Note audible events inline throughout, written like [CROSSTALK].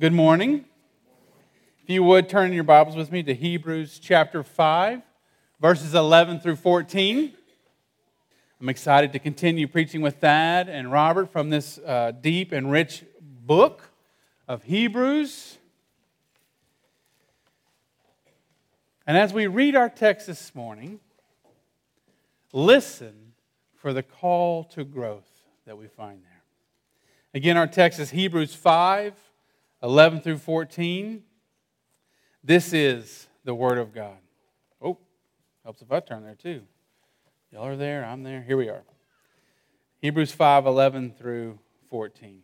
Good morning. If you would turn your Bibles with me to Hebrews chapter 5, verses 11 through 14. I'm excited to continue preaching with Thad and Robert from this uh, deep and rich book of Hebrews. And as we read our text this morning, listen for the call to growth that we find there. Again, our text is Hebrews 5 11 through 14. This is the Word of God. Oh, helps if I turn there too. Y'all are there, I'm there. Here we are. Hebrews 5 11 through 14.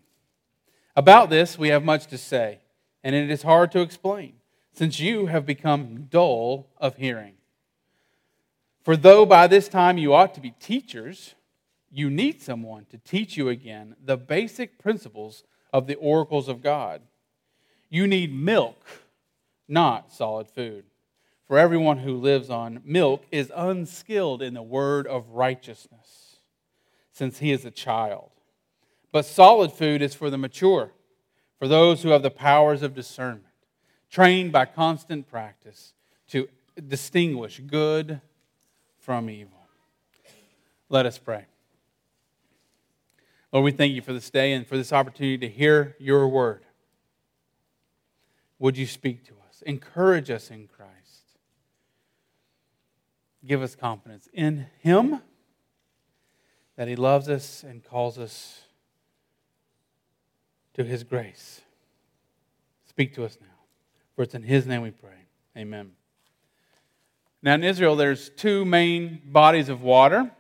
About this, we have much to say, and it is hard to explain, since you have become dull of hearing. For though by this time you ought to be teachers, you need someone to teach you again the basic principles of the oracles of God. You need milk, not solid food. For everyone who lives on milk is unskilled in the word of righteousness, since he is a child. But solid food is for the mature, for those who have the powers of discernment, trained by constant practice to distinguish good from evil. Let us pray. Lord, we thank you for this day and for this opportunity to hear your word would you speak to us? Encourage us in Christ. Give us confidence in Him that He loves us and calls us to His grace. Speak to us now. For it's in His name we pray. Amen. Now, in Israel, there's two main bodies of water.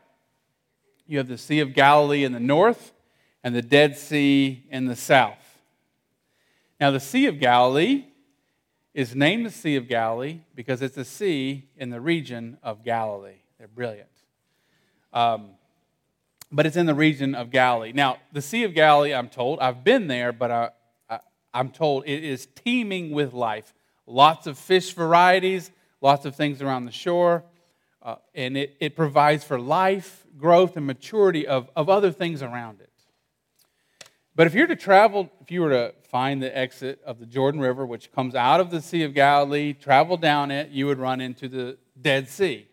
You have the Sea of Galilee in the north and the Dead Sea in the south. Now, the Sea of Galilee is named the Sea of Galilee because it's a sea in the region of Galilee. They're brilliant. Um, but it's in the region of Galilee. Now, the Sea of Galilee, I'm told, I've been there, but I, I, I'm told it is teeming with life. Lots of fish varieties, lots of things around the shore, uh, and it, it provides for life, growth, and maturity of, of other things around it. But if you were to travel, if you were to find the exit of the Jordan River, which comes out of the Sea of Galilee, travel down it, you would run into the Dead Sea.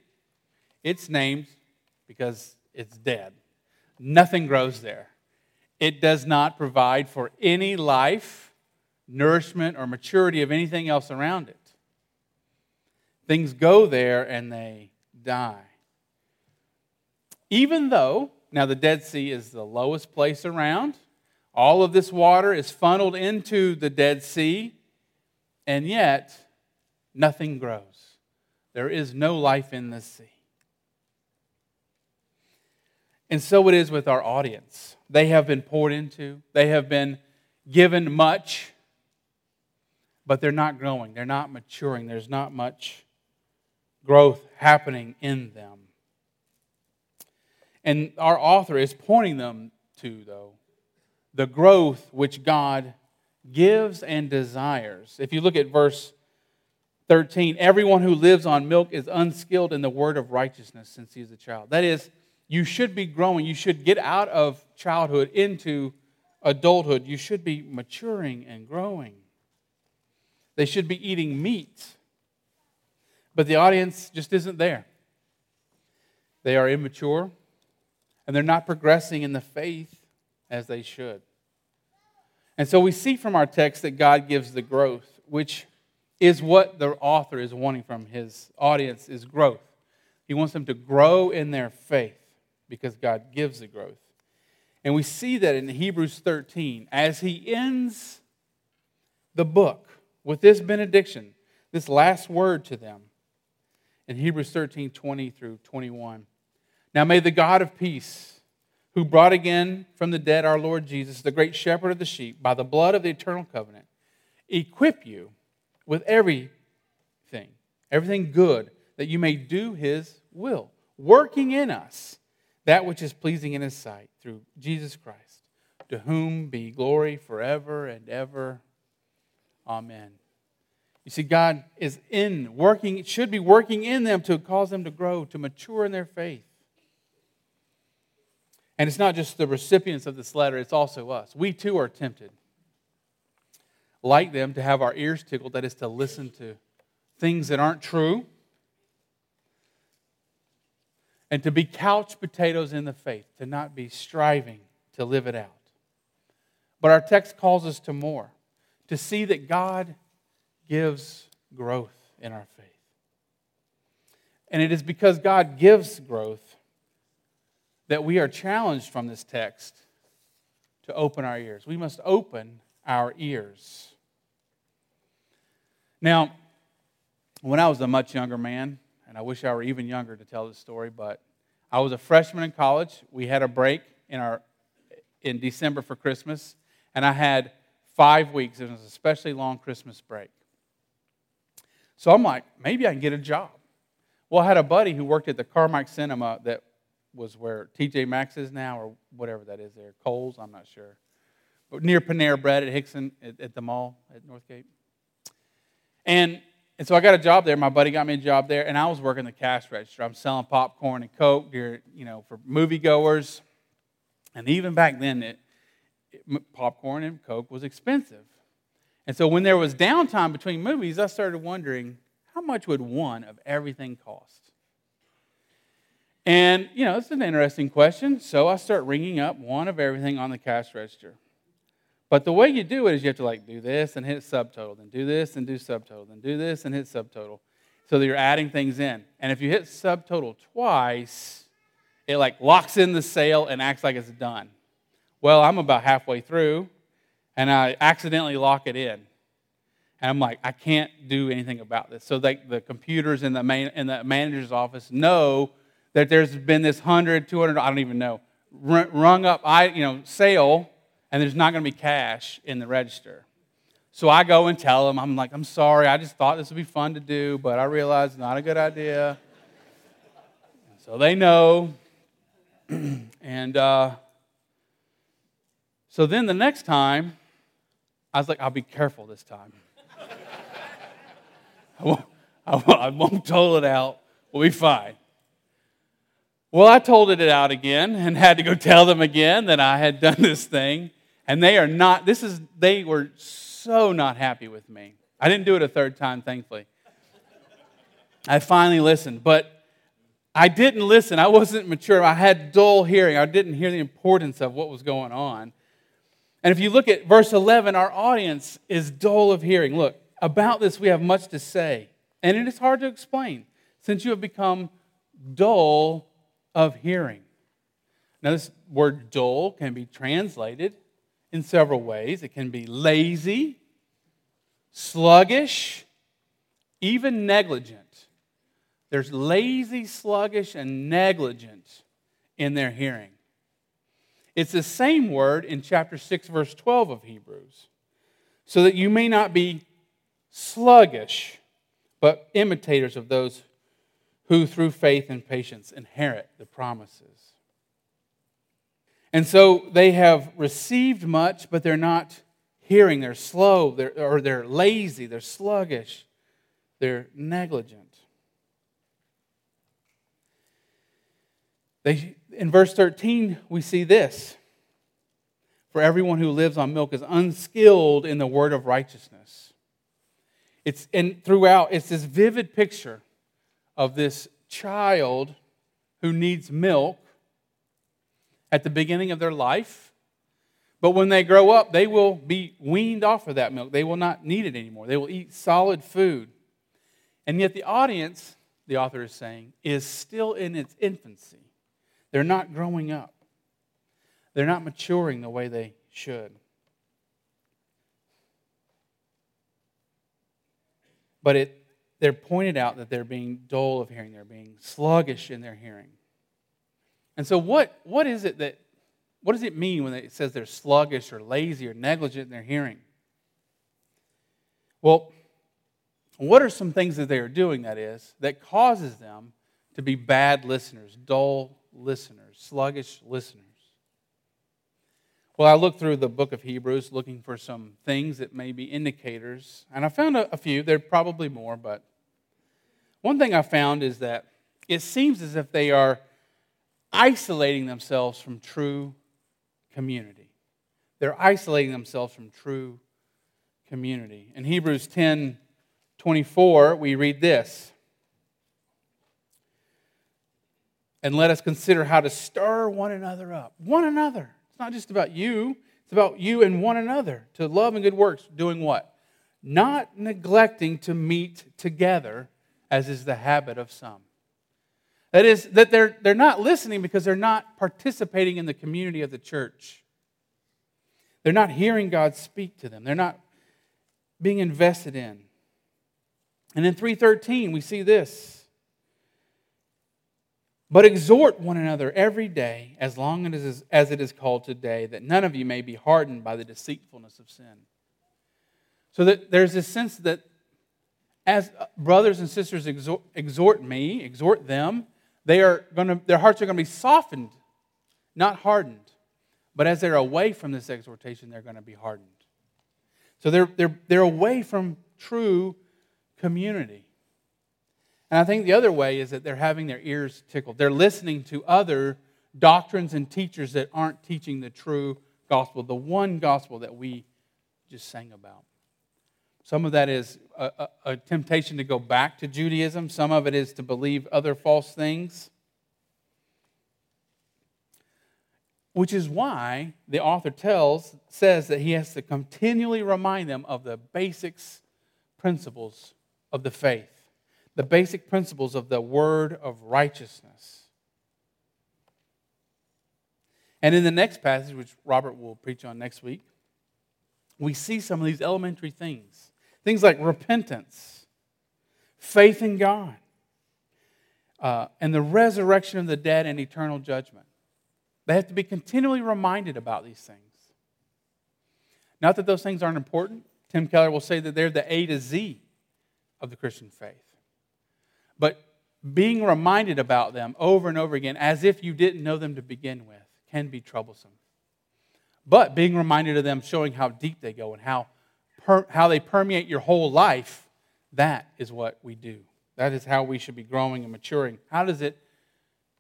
It's named because it's dead. Nothing grows there. It does not provide for any life, nourishment, or maturity of anything else around it. Things go there and they die. Even though, now the Dead Sea is the lowest place around, all of this water is funneled into the Dead Sea, and yet nothing grows. There is no life in the sea. And so it is with our audience. They have been poured into, they have been given much, but they're not growing, they're not maturing, there's not much growth happening in them. And our author is pointing them to, though, the growth which God gives and desires. If you look at verse 13, everyone who lives on milk is unskilled in the word of righteousness since he is a child. That is, you should be growing. You should get out of childhood into adulthood. You should be maturing and growing. They should be eating meat. But the audience just isn't there. They are immature and they're not progressing in the faith as they should. And so we see from our text that God gives the growth, which is what the author is wanting from his audience is growth. He wants them to grow in their faith because God gives the growth. And we see that in Hebrews 13 as he ends the book with this benediction, this last word to them in Hebrews 13 20 through 21. Now may the God of peace who brought again from the dead our Lord Jesus, the great shepherd of the sheep, by the blood of the eternal covenant, equip you with everything, everything good, that you may do his will, working in us that which is pleasing in his sight through Jesus Christ, to whom be glory forever and ever. Amen. You see, God is in working, should be working in them to cause them to grow, to mature in their faith. And it's not just the recipients of this letter, it's also us. We too are tempted. like them to have our ears tickled, that is, to listen to things that aren't true, and to be couch potatoes in the faith, to not be striving to live it out. But our text calls us to more, to see that God gives growth in our faith. And it is because God gives growth that we are challenged from this text to open our ears. We must open our ears. Now, when I was a much younger man, and I wish I were even younger to tell this story, but I was a freshman in college. We had a break in our in December for Christmas, and I had five weeks. It was an especially long Christmas break. So I'm like, maybe I can get a job. Well, I had a buddy who worked at the Carmike Cinema that was where TJ Maxx is now, or whatever that is there. Kohl's, I'm not sure. But near Panera Bread at Hixson at, at the mall at Northgate. And, and so I got a job there. My buddy got me a job there, and I was working the cash register. I'm selling popcorn and Coke, you know, for moviegoers. And even back then, it, it, popcorn and Coke was expensive. And so when there was downtime between movies, I started wondering how much would one of everything cost? And, you know, it's an interesting question. So I start ringing up one of everything on the cash register. But the way you do it is you have to like do this and hit subtotal, then do this and do subtotal, then do this and hit subtotal. So that you're adding things in. And if you hit subtotal twice, it like locks in the sale and acts like it's done. Well, I'm about halfway through and I accidentally lock it in. And I'm like, I can't do anything about this. So they, the computers in the, in the manager's office know that there's been this 100, 200, I don't even know, rung up I, you know, sale, and there's not going to be cash in the register. So I go and tell them, I'm like, I'm sorry, I just thought this would be fun to do, but I realized it's not a good idea. so they know. [CLEARS THROAT] and uh, so then the next time, I was like, I'll be careful this time. [LAUGHS] I, won't, I, won't, I won't total it out. We'll be fine. Well, I told it out again and had to go tell them again that I had done this thing. And they are not, this is, they were so not happy with me. I didn't do it a third time, thankfully. I finally listened, but I didn't listen. I wasn't mature. I had dull hearing. I didn't hear the importance of what was going on. And if you look at verse 11, our audience is dull of hearing. Look, about this we have much to say, and it is hard to explain since you have become dull of hearing. Now, this word dull can be translated in several ways. It can be lazy, sluggish, even negligent. There's lazy, sluggish, and negligent in their hearing. It's the same word in chapter 6, verse 12 of Hebrews. So that you may not be sluggish, but imitators of those who through faith and patience inherit the promises. And so they have received much, but they're not hearing. They're slow, they're, or they're lazy, they're sluggish, they're negligent. They, in verse 13, we see this For everyone who lives on milk is unskilled in the word of righteousness. It's, and throughout, it's this vivid picture of this child who needs milk at the beginning of their life. But when they grow up, they will be weaned off of that milk. They will not need it anymore. They will eat solid food. And yet, the audience, the author is saying, is still in its infancy. They're not growing up, they're not maturing the way they should. But it, they're pointed out that they're being dull of hearing, they're being sluggish in their hearing. And so, what, what is it that, what does it mean when it says they're sluggish or lazy or negligent in their hearing? Well, what are some things that they are doing, that is, that causes them to be bad listeners, dull listeners, sluggish listeners. Well, I looked through the book of Hebrews looking for some things that may be indicators, and I found a, a few. There are probably more, but one thing I found is that it seems as if they are isolating themselves from true community. They're isolating themselves from true community. In Hebrews 10 24, we read this. And let us consider how to stir one another up. One another. It's not just about you, it's about you and one another to love and good works. Doing what? Not neglecting to meet together, as is the habit of some. That is, that they're, they're not listening because they're not participating in the community of the church. They're not hearing God speak to them. They're not being invested in. And in 313, we see this. But exhort one another every day, as long as, as it is called today, that none of you may be hardened by the deceitfulness of sin. So that there's this sense that as brothers and sisters exhort, me, exhort them, they are to, their hearts are going to be softened, not hardened. But as they're away from this exhortation, they're going to be hardened. So they're, they're, they're away from true community. And I think the other way is that they're having their ears tickled. They're listening to other doctrines and teachers that aren't teaching the true gospel, the one gospel that we just sang about. Some of that is a, a, a, temptation to go back to Judaism, some of it is to believe other false things. Which is why the author tells, says that he has to continually remind them of the basics, principles of the faith, the basic principles of the word of righteousness. And in the next passage, which Robert will preach on next week, we see some of these elementary things Things like repentance, faith in God, uh, and the resurrection of the dead and eternal judgment. They have to be continually reminded about these things. Not that those things aren't important. Tim Keller will say that they're the A to Z of the Christian faith. But being reminded about them over and over again, as if you didn't know them to begin with, can be troublesome. But being reminded of them, showing how deep they go and how per, how they permeate your whole life, that is what we do. That is how we should be growing and maturing. How does it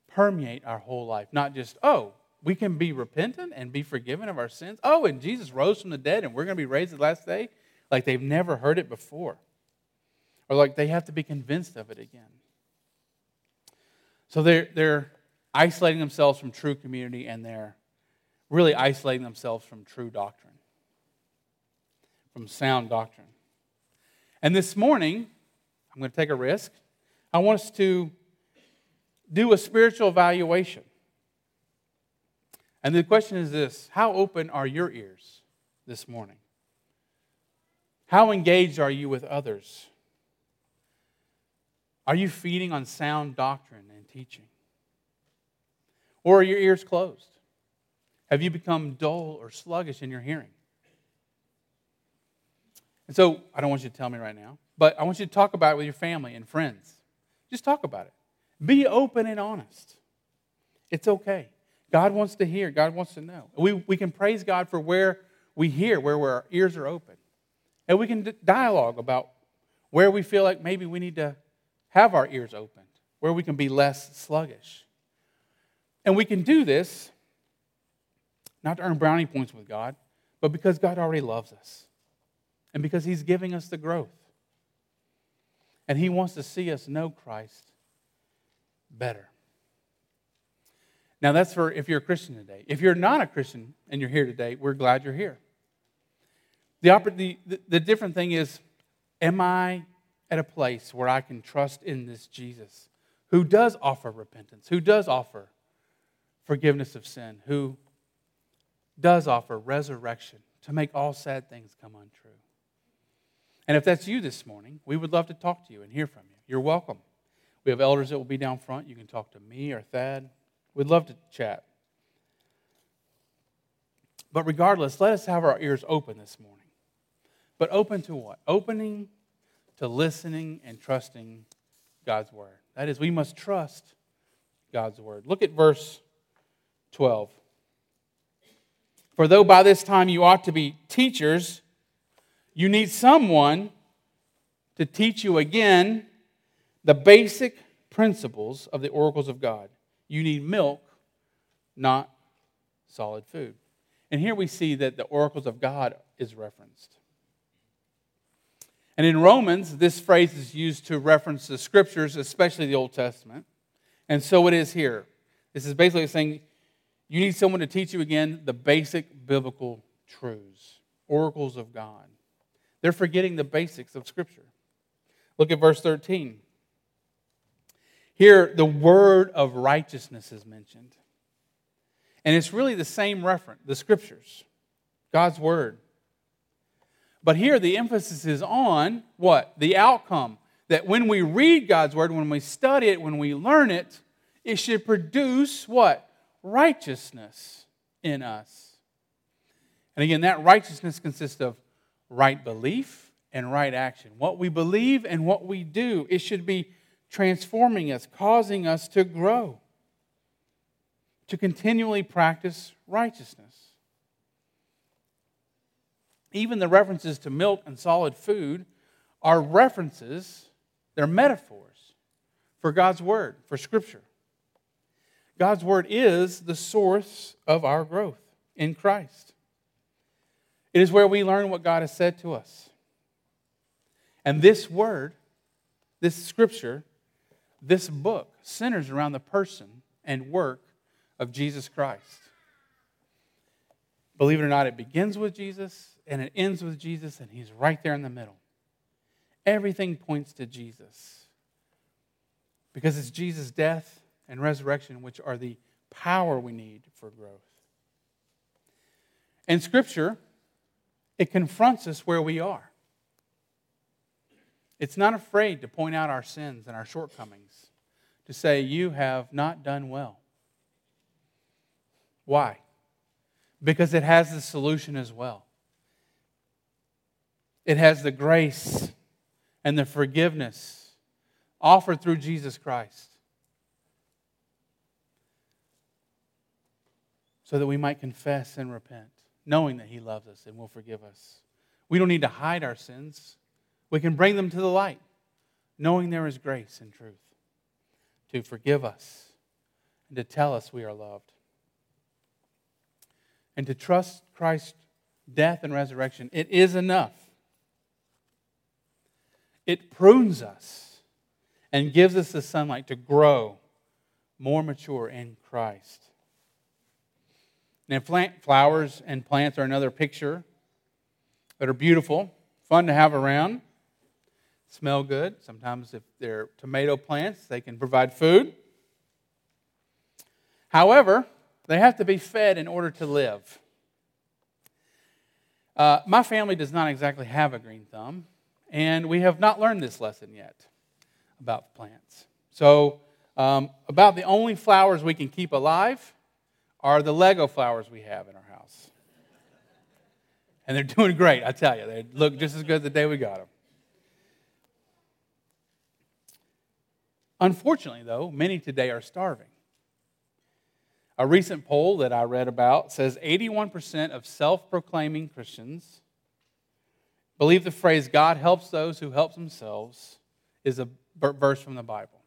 permeate our whole life? Not just, oh, we can be repentant and be forgiven of our sins. Oh, and Jesus rose from the dead and we're going to be raised the last day? Like they've never heard it before. Or like they have to be convinced of it again. So they're, they're isolating themselves from true community and they're really isolating themselves from true doctrine from sound doctrine. And this morning, I'm going to take a risk. I want us to do a spiritual evaluation. And the question is this How open are your ears this morning? How engaged are you with others? Are you feeding on sound doctrine and teaching? Or are your ears closed? Have you become dull or sluggish in your hearing? And so I don't want you to tell me right now, but I want you to talk about it with your family and friends. Just talk about it. Be open and honest. It's okay. God wants to hear, God wants to know. We, we can praise God for where we hear, where, where our ears are open. And we can dialogue about where we feel like maybe we need to have our ears opened, where we can be less sluggish. And we can do this not to earn brownie points with God, but because God already loves us and because He's giving us the growth. And He wants to see us know Christ better. Now, that's for if you're a Christian today. If you're not a Christian and you're here today, we're glad you're here. The, the, the different thing is, am I at a place where I can trust in this Jesus who does offer repentance, who does offer forgiveness of sin, who does offer resurrection to make all sad things come untrue? And if that's you this morning, we would love to talk to you and hear from you. You're welcome. We have elders that will be down front. You can talk to me or Thad. We'd love to chat. But regardless, let us have our ears open this morning. But open to what? Opening to listening and trusting God's word. That is, we must trust God's word. Look at verse 12. For though by this time you ought to be teachers, you need someone to teach you again the basic principles of the oracles of God. You need milk, not solid food. And here we see that the oracles of God is referenced. And in Romans, this phrase is used to reference the scriptures, especially the Old Testament. And so it is here. This is basically saying you need someone to teach you again the basic biblical truths, oracles of God. They're forgetting the basics of Scripture. Look at verse 13. Here, the word of righteousness is mentioned. And it's really the same reference, the Scriptures, God's word. But here, the emphasis is on what? The outcome. That when we read God's word, when we study it, when we learn it, it should produce what? Righteousness in us. And again, that righteousness consists of right belief and right action. What we believe and what we do, it should be transforming us, causing us to grow, to continually practice righteousness. Even the references to milk and solid food are references, they're metaphors for God's Word, for Scripture. God's Word is the source of our growth in Christ. It is where we learn what God has said to us. And this Word, this Scripture, this book centers around the person and work of Jesus Christ. Believe it or not, it begins with Jesus and it ends with Jesus, and He's right there in the middle. Everything points to Jesus because it's Jesus' death and resurrection, which are the power we need for growth. In Scripture, it confronts us where we are. It's not afraid to point out our sins and our shortcomings, to say, You have not done well. Why? Because it has the solution as well. It has the grace and the forgiveness offered through Jesus Christ. so that we might confess and repent, knowing that He loves us and will forgive us. We don't need to hide our sins, we can bring them to the light, knowing there is grace and truth to forgive us and to tell us we are loved. And to trust Christ's death and resurrection, it is enough. It prunes us and gives us the sunlight to grow more mature in Christ. And flowers and plants are another picture that are beautiful, fun to have around, smell good. Sometimes, if they're tomato plants, they can provide food. However, they have to be fed in order to live. Uh, my family does not exactly have a green thumb, and we have not learned this lesson yet about plants. So, um, about the only flowers we can keep alive are the Lego flowers we have in our house. And they're doing great, I tell you. They look just as good the day we got them. Unfortunately, though, many today are starving. A recent poll that I read about says 81% of self proclaiming Christians believe the phrase, God helps those who help themselves, is a verse from the Bible.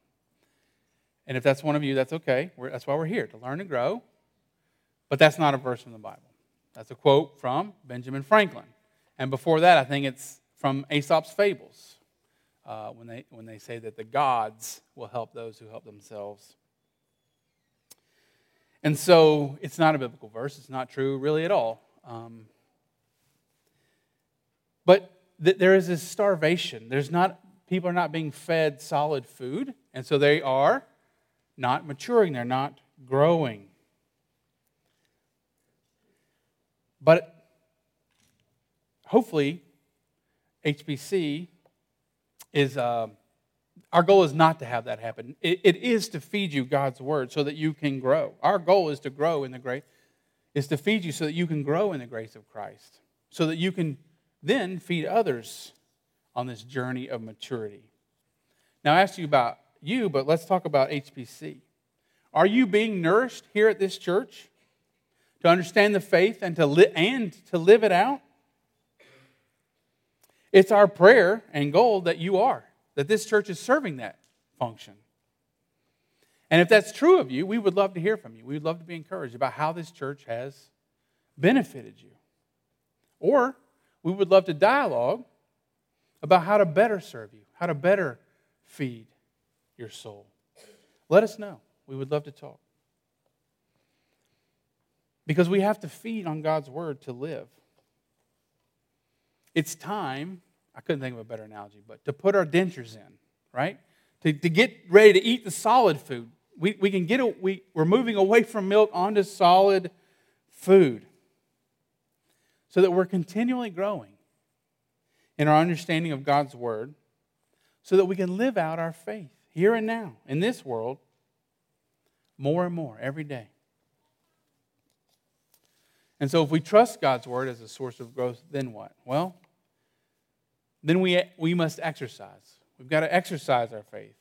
And if that's one of you, that's okay. We're, that's why we're here, to learn and grow. But that's not a verse from the Bible. That's a quote from Benjamin Franklin. And before that, I think it's from Aesop's Fables uh, when, they, when they say that the gods will help those who help themselves. And so it's not a biblical verse. It's not true really at all. Um, but th- there is this starvation. There's not, people are not being fed solid food, and so they are not maturing. They're not growing. But hopefully, HPC is, uh, our goal is not to have that happen. It, it is to feed you God's word so that you can grow. Our goal is to grow in the grace, is to feed you so that you can grow in the grace of Christ, so that you can then feed others on this journey of maturity. Now, I asked you about you, but let's talk about HPC. Are you being nourished here at this church? To understand the faith and to, li- and to live it out? It's our prayer and goal that you are, that this church is serving that function. And if that's true of you, we would love to hear from you. We would love to be encouraged about how this church has benefited you. Or we would love to dialogue about how to better serve you, how to better feed your soul. Let us know. We would love to talk. Because we have to feed on God's word to live. It's time, I couldn't think of a better analogy, but to put our dentures in, right? To, to get ready to eat the solid food. We, we can get, a, we, we're moving away from milk onto solid food so that we're continually growing in our understanding of God's word so that we can live out our faith here and now in this world more and more every day. And so, if we trust God's word as a source of growth, then what? Well, then we, we must exercise. We've got to exercise our faith.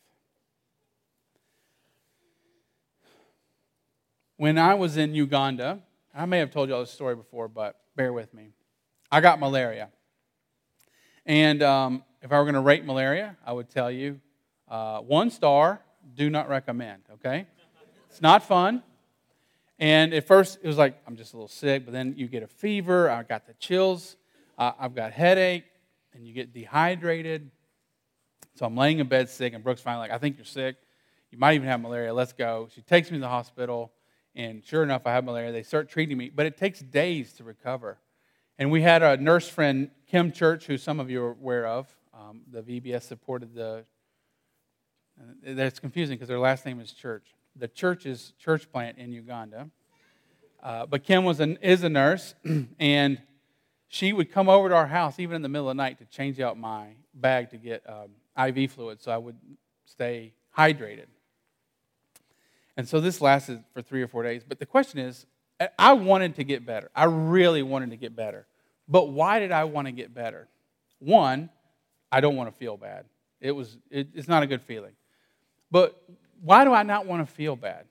When I was in Uganda, I may have told you all this story before, but bear with me. I got malaria. And um, if I were going to rate malaria, I would tell you uh, one star, do not recommend, okay? It's not fun. And at first, it was like, I'm just a little sick, but then you get a fever. I got the chills. Uh, I've got headache, and you get dehydrated. So I'm laying in bed sick, and Brooke's finally like, I think you're sick. You might even have malaria. Let's go. She takes me to the hospital, and sure enough, I have malaria. They start treating me, but it takes days to recover. And we had a nurse friend, Kim Church, who some of you are aware of. Um, the VBS supported the. That's confusing because their last name is Church. The church's church plant in Uganda. Uh, but Kim was an, is a nurse, [CLEARS THROAT] and she would come over to our house even in the middle of the night to change out my bag to get um, IV fluid so I would stay hydrated. And so this lasted for three or four days. But the question is I wanted to get better. I really wanted to get better. But why did I want to get better? One, I don't want to feel bad. It was, it, it's not a good feeling. But why do I not want to feel bad?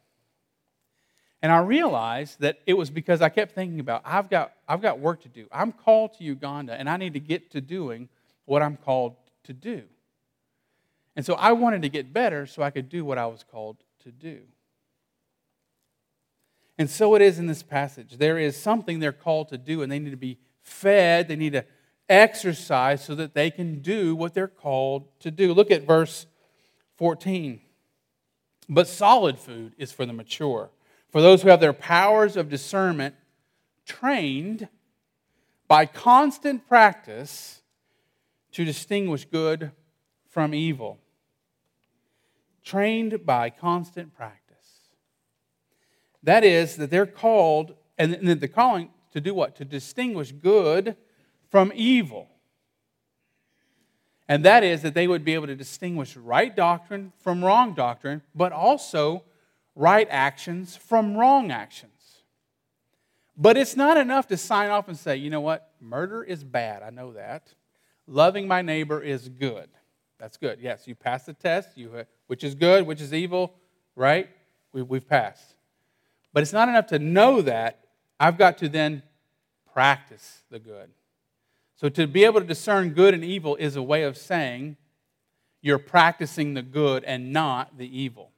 And I realized that it was because I kept thinking about I've got, I've got work to do. I'm called to Uganda, and I need to get to doing what I'm called to do. And so I wanted to get better so I could do what I was called to do. And so it is in this passage. There is something they're called to do, and they need to be fed, they need to exercise so that they can do what they're called to do. Look at verse 14. But solid food is for the mature, for those who have their powers of discernment trained by constant practice to distinguish good from evil. Trained by constant practice. That is, that they're called, and the calling to do what? To distinguish good from evil. And that is that they would be able to distinguish right doctrine from wrong doctrine, but also right actions from wrong actions. But it's not enough to sign off and say, you know what, murder is bad. I know that. Loving my neighbor is good. That's good. Yes, you passed the test, you, which is good, which is evil, right? We, we've passed. But it's not enough to know that. I've got to then practice the good. So to be able to discern good and evil is a way of saying you're practicing the good and not the evil.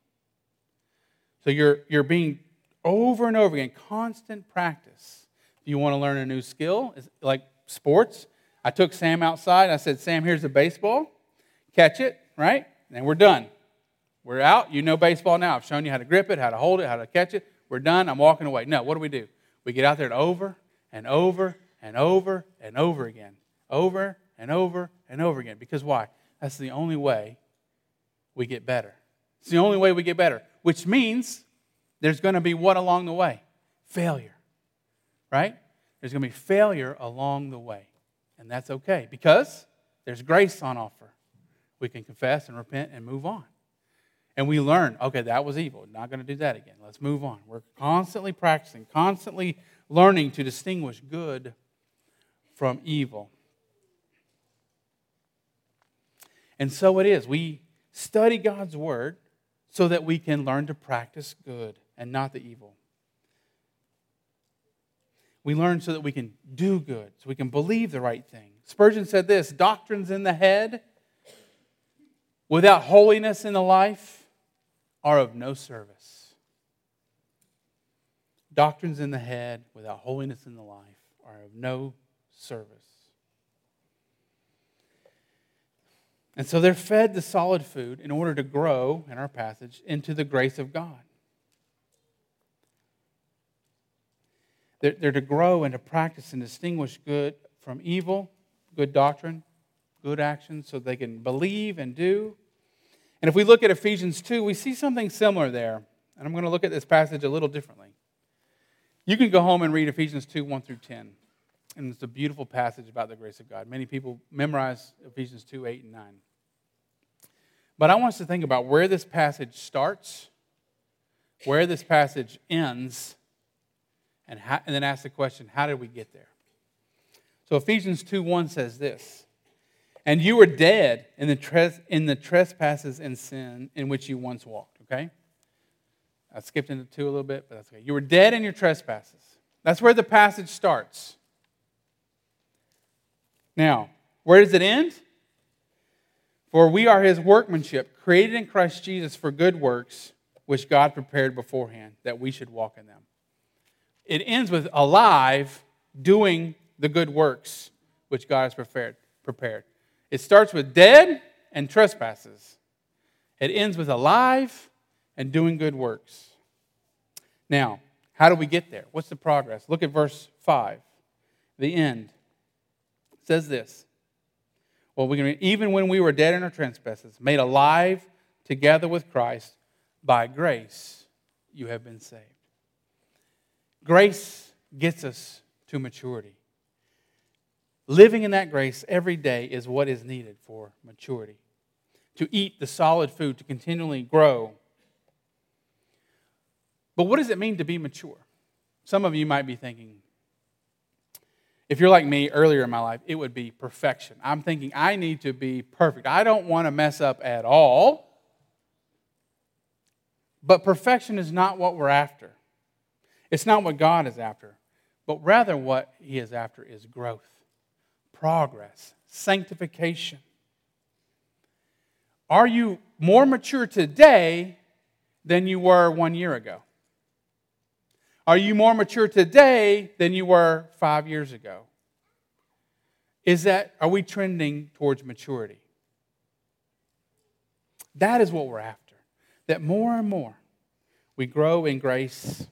So you're, you're being over and over again, constant practice. If you want to learn a new skill, like sports, I took Sam outside. I said, Sam, here's a baseball. Catch it, right? And we're done. We're out. You know baseball now. I've shown you how to grip it, how to hold it, how to catch it. We're done. I'm walking away. No, what do we do? We get out there and over and over and over and over again. Over and over and over again. Because why? That's the only way we get better. It's the only way we get better, which means there's going to be what along the way? Failure. Right? There's going to be failure along the way. And that's okay because there's grace on offer. We can confess and repent and move on. And we learn, okay, that was evil. Not going to do that again. Let's move on. We're constantly practicing, constantly learning to distinguish good from evil. And so it is. We study God's word so that we can learn to practice good and not the evil. We learn so that we can do good, so we can believe the right thing. Spurgeon said this doctrines in the head without holiness in the life are of no service. Doctrines in the head without holiness in the life are of no service. And so they're fed the solid food in order to grow, in our passage, into the grace of God. They're, they're to grow and to practice and distinguish good from evil, good doctrine, good actions, so they can believe and do. And if we look at Ephesians 2, we see something similar there. And I'm going to look at this passage a little differently. You can go home and read Ephesians 2 1 through 10. And it's a beautiful passage about the grace of God. Many people memorize Ephesians 2 8 and 9. But I want us to think about where this passage starts, where this passage ends, and, how, and then ask the question how did we get there? So Ephesians 2 1 says this And you were dead in the, tres- in the trespasses and sin in which you once walked, okay? I skipped into 2 a little bit, but that's okay. You were dead in your trespasses. That's where the passage starts. Now, where does it end? For we are his workmanship, created in Christ Jesus for good works, which God prepared beforehand that we should walk in them. It ends with alive, doing the good works which God has prepared. prepared. It starts with dead and trespasses. It ends with alive and doing good works. Now, how do we get there? What's the progress? Look at verse 5, the end. Says this. Well, we can even when we were dead in our trespasses, made alive together with Christ, by grace you have been saved. Grace gets us to maturity. Living in that grace every day is what is needed for maturity. To eat the solid food, to continually grow. But what does it mean to be mature? Some of you might be thinking, if you're like me earlier in my life, it would be perfection. I'm thinking I need to be perfect. I don't want to mess up at all. But perfection is not what we're after. It's not what God is after. But rather, what He is after is growth, progress, sanctification. Are you more mature today than you were one year ago? Are you more mature today than you were five years ago? Is that, are we trending towards maturity? That is what we're after. That more and more we grow in grace,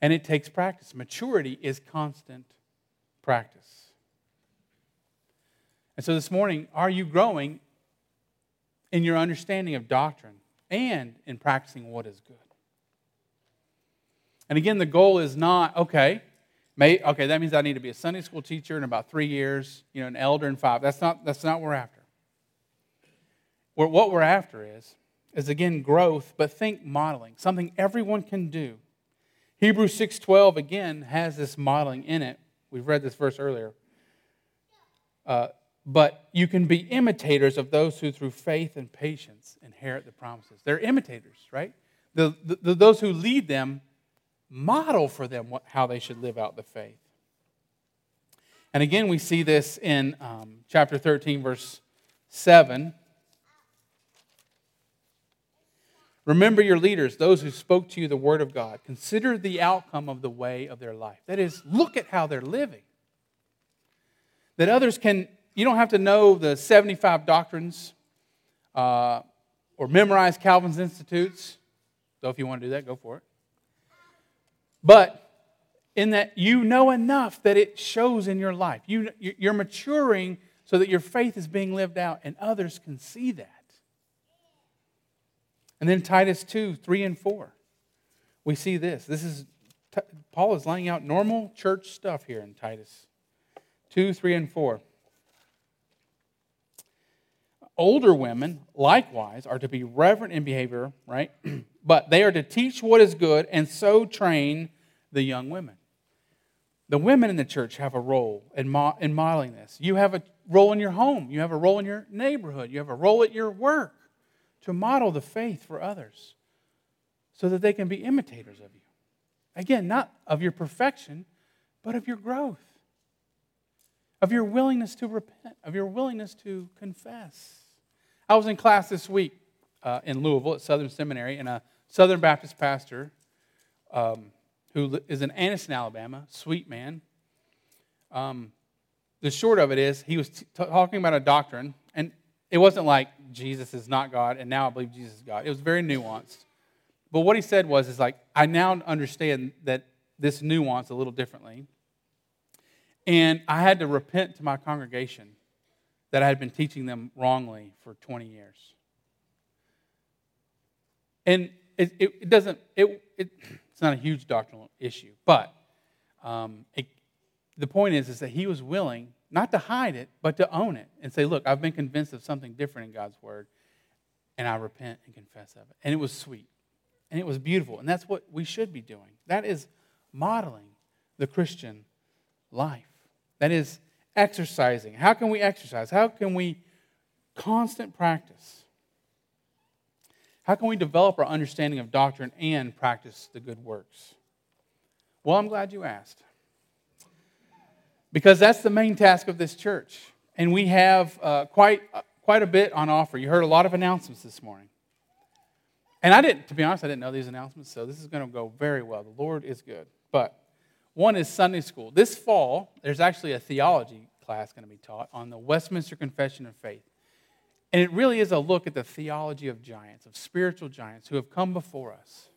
and it takes practice. Maturity is constant practice. And so this morning, are you growing in your understanding of doctrine and in practicing what is good? And again, the goal is not, okay, may, okay, that means I need to be a Sunday school teacher in about three years, you know, an elder in five. That's not, that's not what we're after. What we're after is, is again growth, but think modeling, something everyone can do. Hebrews 6.12, again, has this modeling in it. We've read this verse earlier. Uh, but you can be imitators of those who, through faith and patience, inherit the promises. They're imitators, right? The, the, those who lead them model for them what, how they should live out the faith. And again, we see this in um, chapter 13, verse 7. Remember your leaders, those who spoke to you the word of God. Consider the outcome of the way of their life. That is, look at how they're living. That others can, you don't have to know the 75 doctrines uh, or memorize Calvin's Institutes. So if you want to do that, go for it. But in that you know enough that it shows in your life. You, you're maturing so that your faith is being lived out and others can see that. And then Titus 2 3 and 4. We see this. This is, Paul is laying out normal church stuff here in Titus 2 3 and 4. Older women, likewise, are to be reverent in behavior, right? [CLEARS THROAT] but they are to teach what is good and so train the young women. The women in the church have a role in, mo- in modeling this. You have a role in your home, you have a role in your neighborhood, you have a role at your work to model the faith for others so that they can be imitators of you. Again, not of your perfection, but of your growth, of your willingness to repent, of your willingness to confess. I was in class this week uh, in Louisville at Southern Seminary, and a Southern Baptist pastor um, who is in Anniston, Alabama, sweet man. Um, the short of it is, he was t- talking about a doctrine, and it wasn't like Jesus is not God and now I believe Jesus is God. It was very nuanced. But what he said was, is like, I now understand that this nuance a little differently. And I had to repent to my congregation that I had been teaching them wrongly for 20 years. And it, it, it doesn't, it, it, it's not a huge doctrinal issue, but um, it, the point is, is that he was willing not to hide it, but to own it and say, look, I've been convinced of something different in God's word, and I repent and confess of it. And it was sweet, and it was beautiful, and that's what we should be doing. That is modeling the Christian life. That is exercising. How can we exercise? How can we constant practice? How can we develop our understanding of doctrine and practice the good works? Well, I'm glad you asked. Because that's the main task of this church. And we have uh, quite, uh, quite a bit on offer. You heard a lot of announcements this morning. And I didn't, to be honest, I didn't know these announcements, so this is going to go very well. The Lord is good. But one is Sunday school. This fall, there's actually a theology class going to be taught on the Westminster Confession of Faith. And it really is a look at the theology of giants, of spiritual giants who have come before us.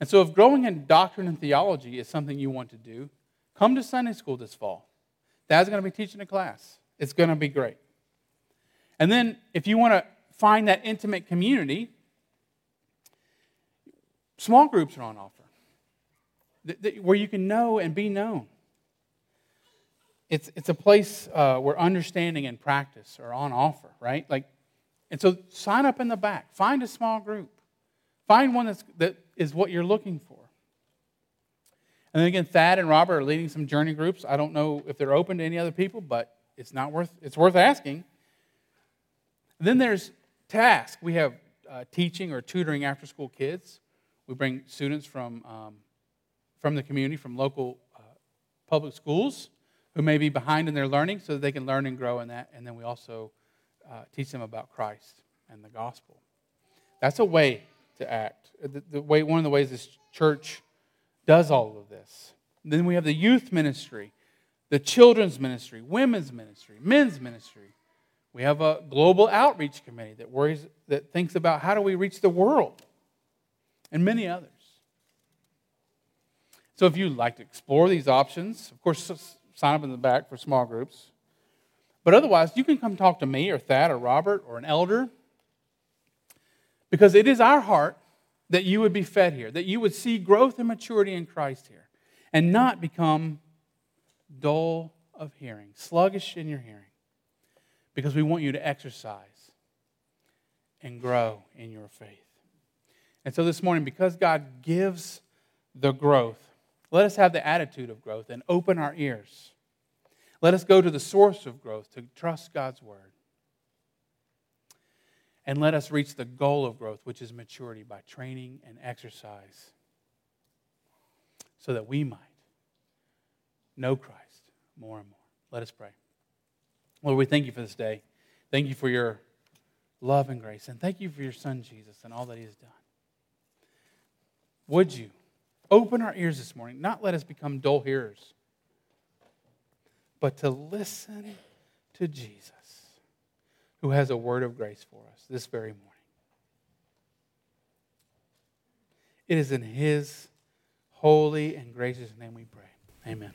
And so, if growing in doctrine and theology is something you want to do, come to Sunday school this fall. Dad's going to be teaching a class. It's going to be great. And then, if you want to find that intimate community, small groups are on offer where you can know and be known. It's, it's a place uh, where understanding and practice are on offer, right? Like, and so sign up in the back. Find a small group. Find one that's, that is what you're looking for. And then again, Thad and Robert are leading some journey groups. I don't know if they're open to any other people, but it's not worth it's worth asking. Then there's task. We have uh, teaching or tutoring after school kids. We bring students from um, from the community, from local uh, public schools who may be behind in their learning so that they can learn and grow in that. And then we also uh, teach them about Christ and the gospel. That's a way to act. The, the, way, one of the ways this church does all of this. Then we have the youth ministry, the children's ministry, women's ministry, men's ministry. We have a global outreach committee that worries, that thinks about how do we reach the world, and many others. So if you'd like to explore these options, of course, sign up in the back for small groups. But otherwise, you can come talk to me or Thad or Robert or an elder because it is our heart that you would be fed here, that you would see growth and maturity in Christ here, and not become dull of hearing, sluggish in your hearing, because we want you to exercise and grow in your faith. And so this morning, because God gives the growth, let us have the attitude of growth and open our ears. Let us go to the source of growth to trust God's word. And let us reach the goal of growth, which is maturity, by training and exercise so that we might know Christ more and more. Let us pray. Lord, we thank you for this day. Thank you for your love and grace. And thank you for your son, Jesus, and all that he has done. Would you? Open our ears this morning, not let us become dull hearers, but to listen to Jesus, who has a word of grace for us this very morning. It is in his holy and gracious name we pray. Amen.